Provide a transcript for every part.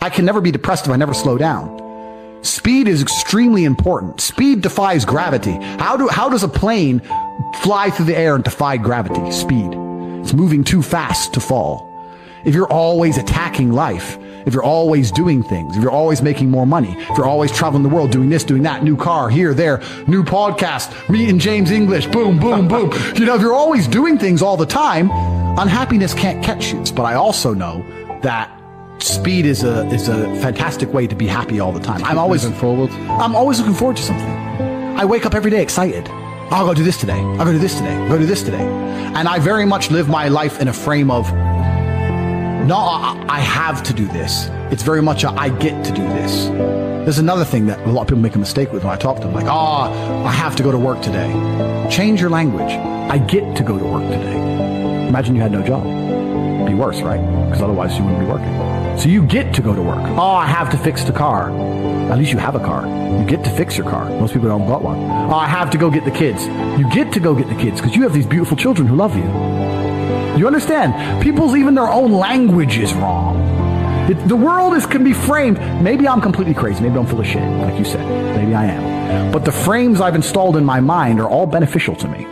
I can never be depressed if I never slow down. Speed is extremely important. Speed defies gravity. How do how does a plane fly through the air and defy gravity? Speed. It's moving too fast to fall. If you're always attacking life, if you're always doing things, if you're always making more money, if you're always traveling the world doing this, doing that, new car, here, there, new podcast, meeting James English, boom, boom, boom. You know, if you're always doing things all the time, unhappiness can't catch you. But I also know that speed is a is a fantastic way to be happy all the time. I'm always Moving forward. I'm always looking forward to something. I wake up every day excited. Oh, I'll go do this today. I'll go do this today. I'll go do this today. And I very much live my life in a frame of no, I, I have to do this. It's very much a I get to do this. There's another thing that a lot of people make a mistake with when I talk to them, like, oh, I have to go to work today. Change your language. I get to go to work today. Imagine you had no job. It'd be worse, right? Because otherwise you wouldn't be working. So you get to go to work. Oh, I have to fix the car. At least you have a car. You get to fix your car. Most people don't got one. Oh, I have to go get the kids. You get to go get the kids because you have these beautiful children who love you. You understand? People's even their own language is wrong. It, the world is can be framed. Maybe I'm completely crazy. Maybe I'm full of shit, like you said. Maybe I am. But the frames I've installed in my mind are all beneficial to me.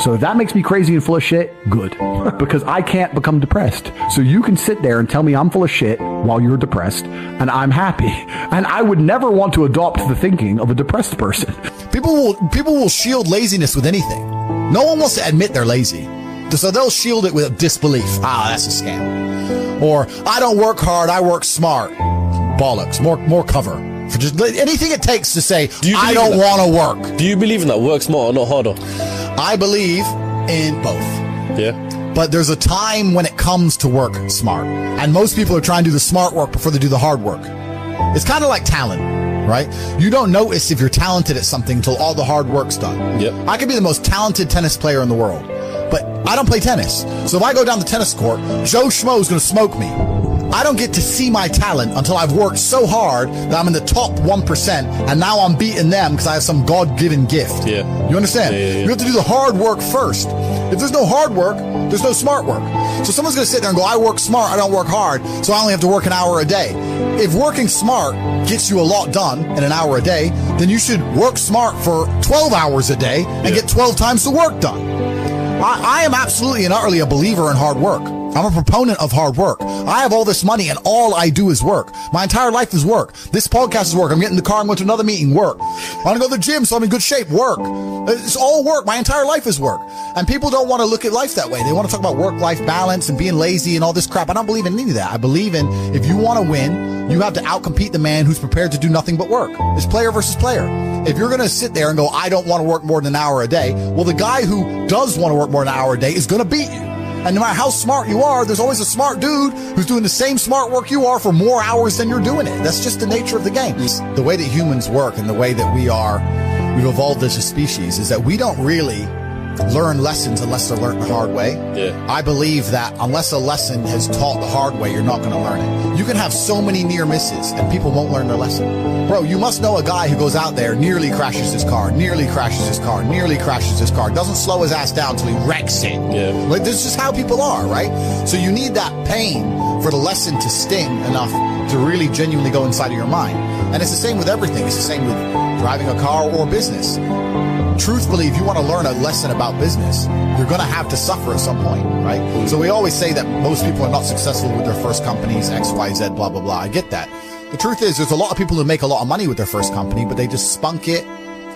So if that makes me crazy and full of shit, good. because I can't become depressed. So you can sit there and tell me I'm full of shit while you're depressed, and I'm happy. And I would never want to adopt the thinking of a depressed person. People will people will shield laziness with anything. No one wants to admit they're lazy. So they'll shield it with disbelief. Ah, that's a scam. Or I don't work hard, I work smart. Bollocks. More more cover. For just anything it takes to say Do you I don't want to work. Do you believe in that? Work smarter, not harder. I believe in both. Yeah. But there's a time when it comes to work smart. And most people are trying to do the smart work before they do the hard work. It's kind of like talent, right? You don't notice if you're talented at something until all the hard work's done. Yep. I could be the most talented tennis player in the world, but I don't play tennis. So if I go down the tennis court, Joe Schmo's going to smoke me. I don't get to see my talent until I've worked so hard that I'm in the top 1% and now I'm beating them because I have some God given gift. Yeah. You understand? Yeah, yeah, yeah. You have to do the hard work first. If there's no hard work, there's no smart work. So someone's going to sit there and go, I work smart, I don't work hard, so I only have to work an hour a day. If working smart gets you a lot done in an hour a day, then you should work smart for 12 hours a day and Yeah. get 12 times the work done. I, I am absolutely and utterly a believer in hard work. I'm a proponent of hard work. I have all this money and all I do is work. My entire life is work. This podcast is work. I'm getting in the car and going to another meeting. Work. I want to go to the gym so I'm in good shape. Work. It's all work. My entire life is work. And people don't want to look at life that way. They want to talk about work-life balance and being lazy and all this crap. I don't believe in any of that. I believe in if you want to win, you have to outcompete the man who's prepared to do nothing but work. It's player versus player. If you're going to sit there and go, I don't want to work more than an hour a day, well, the guy who does want to work more than an hour a day is going to beat you. And no matter how smart you are, there's always a smart dude who's doing the same smart work you are for more hours than you're doing it. That's just the nature of the game. The way that humans work and the way that we are, we've evolved as a species is that we don't really learn lessons unless they're learned the hard way. Yeah. I believe that unless a lesson is taught the hard way, you're not going to learn it. You can have so many near misses and people won't learn their lesson. Bro, you must know a guy who goes out there, nearly crashes his car, nearly crashes his car, nearly crashes his car, doesn't slow his ass down until he wrecks it. Yeah. Like, this is how people are, right? So you need that pain for the lesson to sting enough to really genuinely go inside of your mind. And it's the same with everything. It's the same with driving a car or business truthfully, if you want to learn a lesson about business, you're going to have to suffer at some point, right? Mm-hmm. So we always say that most people are not successful with their first companies, X, Y, Z, blah, blah, blah. I get that. The truth is, there's a lot of people who make a lot of money with their first company, but they just spunk it,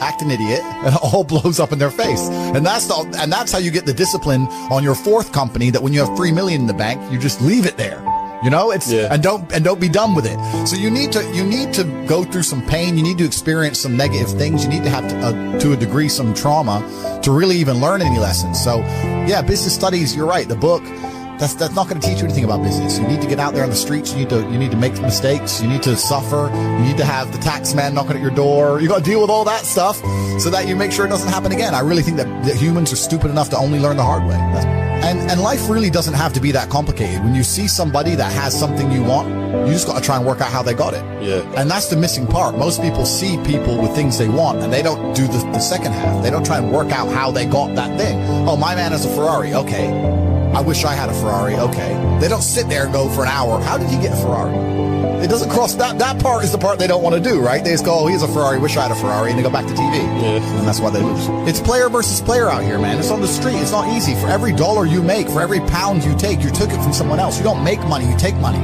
act an idiot, and it all blows up in their face. And that's the, and that's how you get the discipline on your fourth company that when you have three million in the bank, you just leave it there. You know, it's Yeah. and don't and don't be done with it. So you need to you need to go through some pain. You need to experience some negative things. You need to have to, uh, to a degree some trauma to really even learn any lessons. So, yeah, business studies. You're right. The book That's that's not going to teach you anything about business. You need to get out there on the streets. You need to you need to make mistakes. You need to suffer. You need to have the tax man knocking at your door. You got to deal with all that stuff so that you make sure it doesn't happen again. I really think that, that humans are stupid enough to only learn the hard way. That's, and and life really doesn't have to be that complicated. When you see somebody that has something you want, you just got to try and work out how they got it. Yeah. And that's the missing part. Most people see people with things they want and they don't do the, the second half. They don't try and work out how they got that thing. Oh, my man has a Ferrari. Okay. I wish I had a Ferrari. Okay. They don't sit there and go for an hour. How did you get a Ferrari? It doesn't cross that. That part is the part they don't want to do, right? They just go, oh, he has a Ferrari. Wish I had a Ferrari. And they go back to TV. Yeah. And that's why they lose. It's player versus player out here, man. It's on the street. It's not easy. For every dollar you make, for every pound you take, you took it from someone else. You don't make money. You take money.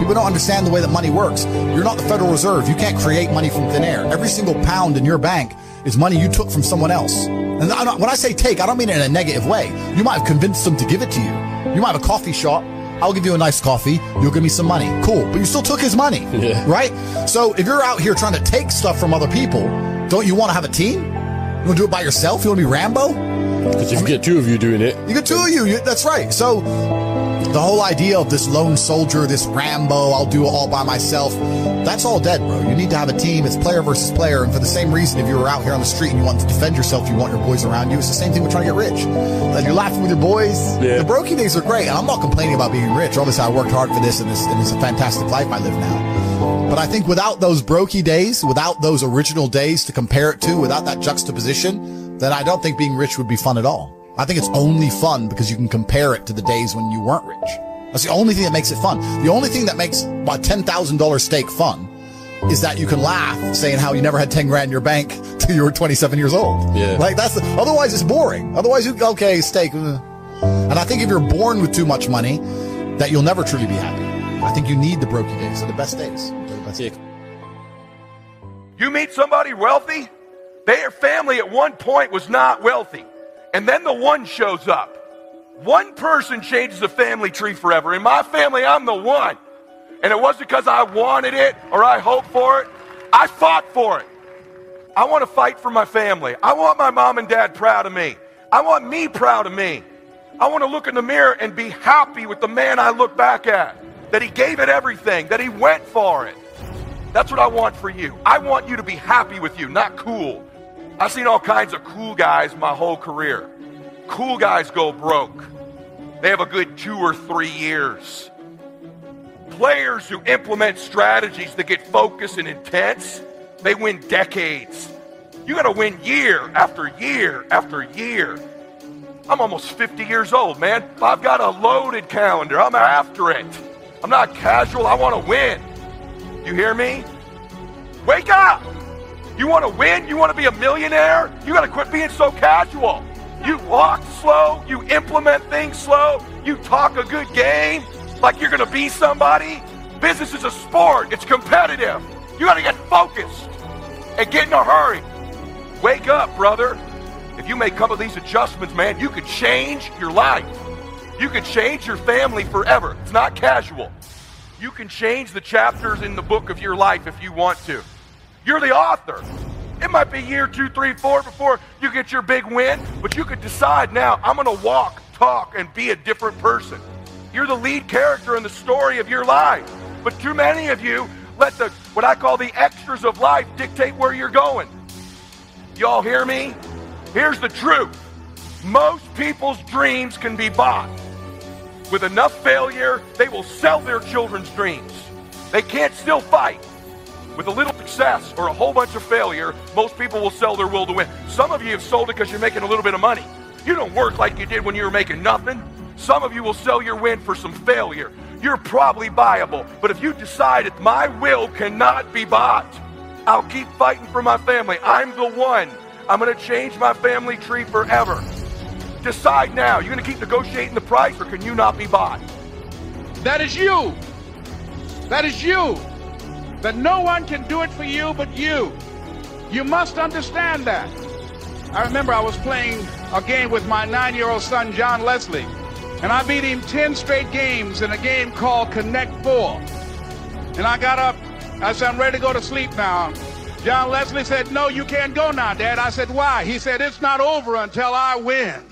People don't understand the way that money works. You're not the Federal Reserve. You can't create money from thin air. Every single pound in your bank is money you took from someone else. And when I say take, I don't mean it in a negative way. You might have convinced them to give it to you. You might have a coffee shop. I'll give you a nice coffee. You'll give me some money. Cool. But you still took his money. Yeah. Right? So if you're out here trying to take stuff from other people, don't you want to have a team? You want to do it by yourself? You want to be Rambo? Because if you get two of you doing it, You get two of you. you. That's right. So the whole idea of this lone soldier, this Rambo, I'll do it all by myself, that's all dead, bro. You need to have a team. It's player versus player. And for the same reason, if you were out here on the street and you want to defend yourself, you want your boys around you, it's the same thing with trying to get rich. Like you're laughing with your boys. Yeah. The brokey days are great. And I'm not complaining about being rich. Obviously, I worked hard for this and, this and it's a fantastic life I live now. But I think without those brokey days, without those original days to compare it to, without that juxtaposition, then I don't think being rich would be fun at all. I think it's only fun because you can compare it to the days when you weren't rich. That's the only thing that makes it fun. The only thing that makes a $10,000 steak fun is that you can laugh saying how you never had 10 grand in your bank till you were 27 years old. Yeah. Like that's the, otherwise it's boring. Otherwise you, okay, steak. uh. And I think if you're born with too much money, that you'll never truly be happy. I think you need the brokey days. They're the best days. They're the best yeah, days. You meet somebody wealthy, their family at one point was not wealthy. And then the one shows up. One person changes the family tree forever. In my family, I'm the one. And it wasn't because I wanted it or I hoped for it. I fought for it. I want to fight for my family. I want my mom and dad proud of me. I want me proud of me. I want to look in the mirror and be happy with the man I look back at. That he gave it everything, that he went for it. That's what I want for you. I want you to be happy with you, not cool. I've seen all kinds of cool guys my whole career. Cool guys go broke. They have a good two or three years. Players who implement strategies that get focused and intense, they win decades. You got to win year after year after year. I'm almost 50 years old, man. I've got a loaded calendar. I'm after it. I'm not casual. I want to win. You hear me? Wake up! You want to win? You want to be a millionaire? You got to quit being so casual. You walk slow. You implement things slow. You talk a good game like you're going to be somebody. Business is a sport. It's competitive. You got to get focused and get in a hurry. Wake up, brother. If you make a couple of these adjustments, man, you could change your life. You could change your family forever. It's not casual. You can change the chapters in the book of your life if you want to. You're the author. It might be year two, three, four before you get your big win, but you could decide now, I'm going to walk, talk, and be a different person. You're the lead character in the story of your life. But too many of you let the what I call the extras of life dictate where you're going. Y'all hear me? Here's the truth. Most people's dreams can be bought. With enough failure, they will sell their children's dreams. They can't still fight. With a little success or a whole bunch of failure, most people will sell their will to win. Some of you have sold it because you're making a little bit of money. You don't work like you did when you were making nothing. Some of you will sell your win for some failure. You're probably buyable, but if you decide that my will cannot be bought, I'll keep fighting for my family. I'm the one. I'm going to change my family tree forever. Decide now. You're going to keep negotiating the price, or can you not be bought? That is you. That is you. That no one can do it for you but you. You must understand that. I remember I was playing a game with my nine year old son, John Leslie, and I beat him 10 straight games in a game called Connect Four. And I got up, I said, I'm ready to go to sleep now. John Leslie said, No, you can't go now, Dad. I said, Why? He said, It's not over until I win.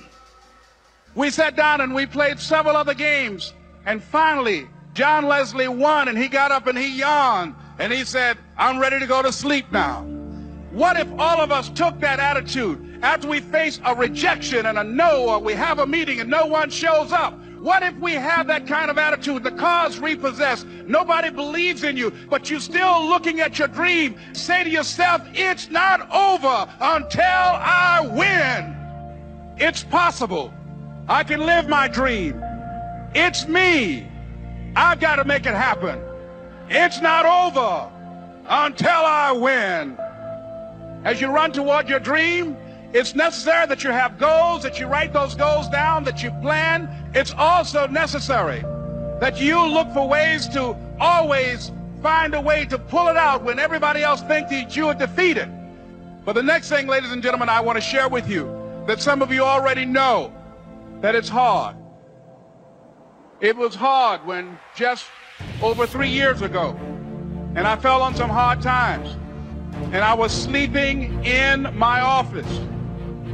We sat down and we played several other games. And finally, John Leslie won and he got up and he yawned and he said, I'm ready to go to sleep now. What if all of us took that attitude after we face a rejection and a no, or we have a meeting and no one shows up? What if we have that kind of attitude? The car's repossessed. Nobody believes in you, but you're still looking at your dream. Say to yourself, it's not over until I win. It's possible. I can live my dream. It's me. I've got to make it happen. It's not over until I win. As you run toward your dream, it's necessary that you have goals, that you write those goals down, that you plan. It's also necessary that you look for ways to always find a way to pull it out when everybody else thinks that you are defeated. But the next thing, ladies and gentlemen, I want to share with you that some of you already know that it's hard. It was hard when just over three years ago, and I fell on some hard times, and I was sleeping in my office.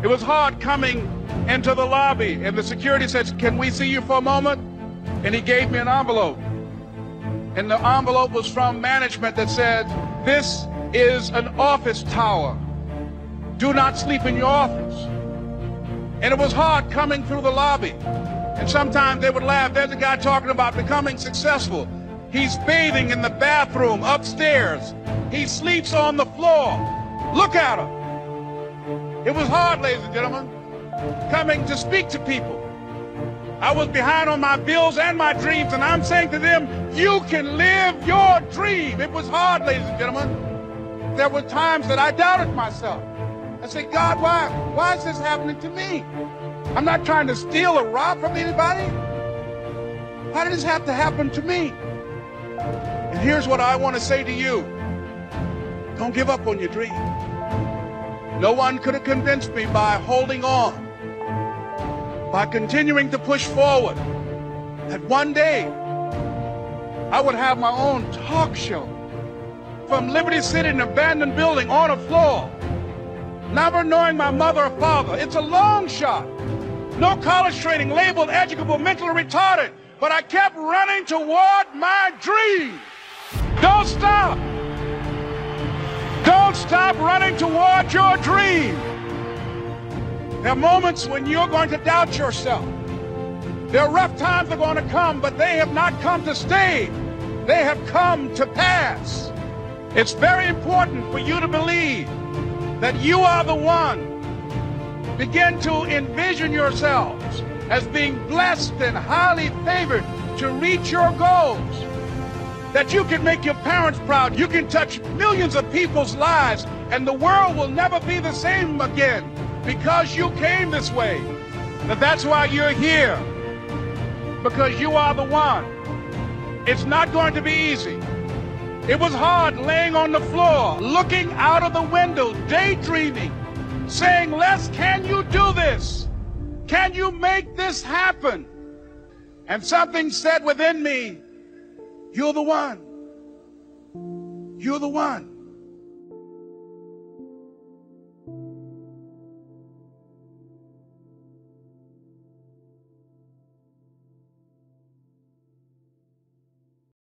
It was hard coming into the lobby, and the security said, Can we see you for a moment? And he gave me an envelope. And the envelope was from management that said, This is an office tower. Do not sleep in your office. And it was hard coming through the lobby. And sometimes they would laugh. There's a guy talking about becoming successful. He's bathing in the bathroom upstairs. He sleeps on the floor. Look at him. It was hard, ladies and gentlemen, coming to speak to people. I was behind on my bills and my dreams, and I'm saying to them, you can live your dream. It was hard, ladies and gentlemen. There were times that I doubted myself. I said, God, why, why is this happening to me? I'm not trying to steal or rob from anybody. Why did this have to happen to me? And here's what I want to say to you. Don't give up on your dream. No one could have convinced me by holding on, by continuing to push forward, that one day I would have my own talk show from Liberty City, an abandoned building on a floor, never knowing my mother or father. It's a long shot. No college training, labeled educable, mentally retarded. But I kept running toward my dream. Don't stop. Don't stop running toward your dream. There are moments when you're going to doubt yourself. There are rough times that are going to come, but they have not come to stay. They have come to pass. It's very important for you to believe that you are the one. Begin to envision yourselves as being blessed and highly favored to reach your goals that you can make your parents proud. You can touch millions of people's lives, and the world will never be the same again because you came this way. But that's why you're here, because you are the one. It's not going to be easy. It was hard laying on the floor, looking out of the window, daydreaming, saying, Les, can you do this? Can you make this happen? And something said within me, you're the one. You're the one.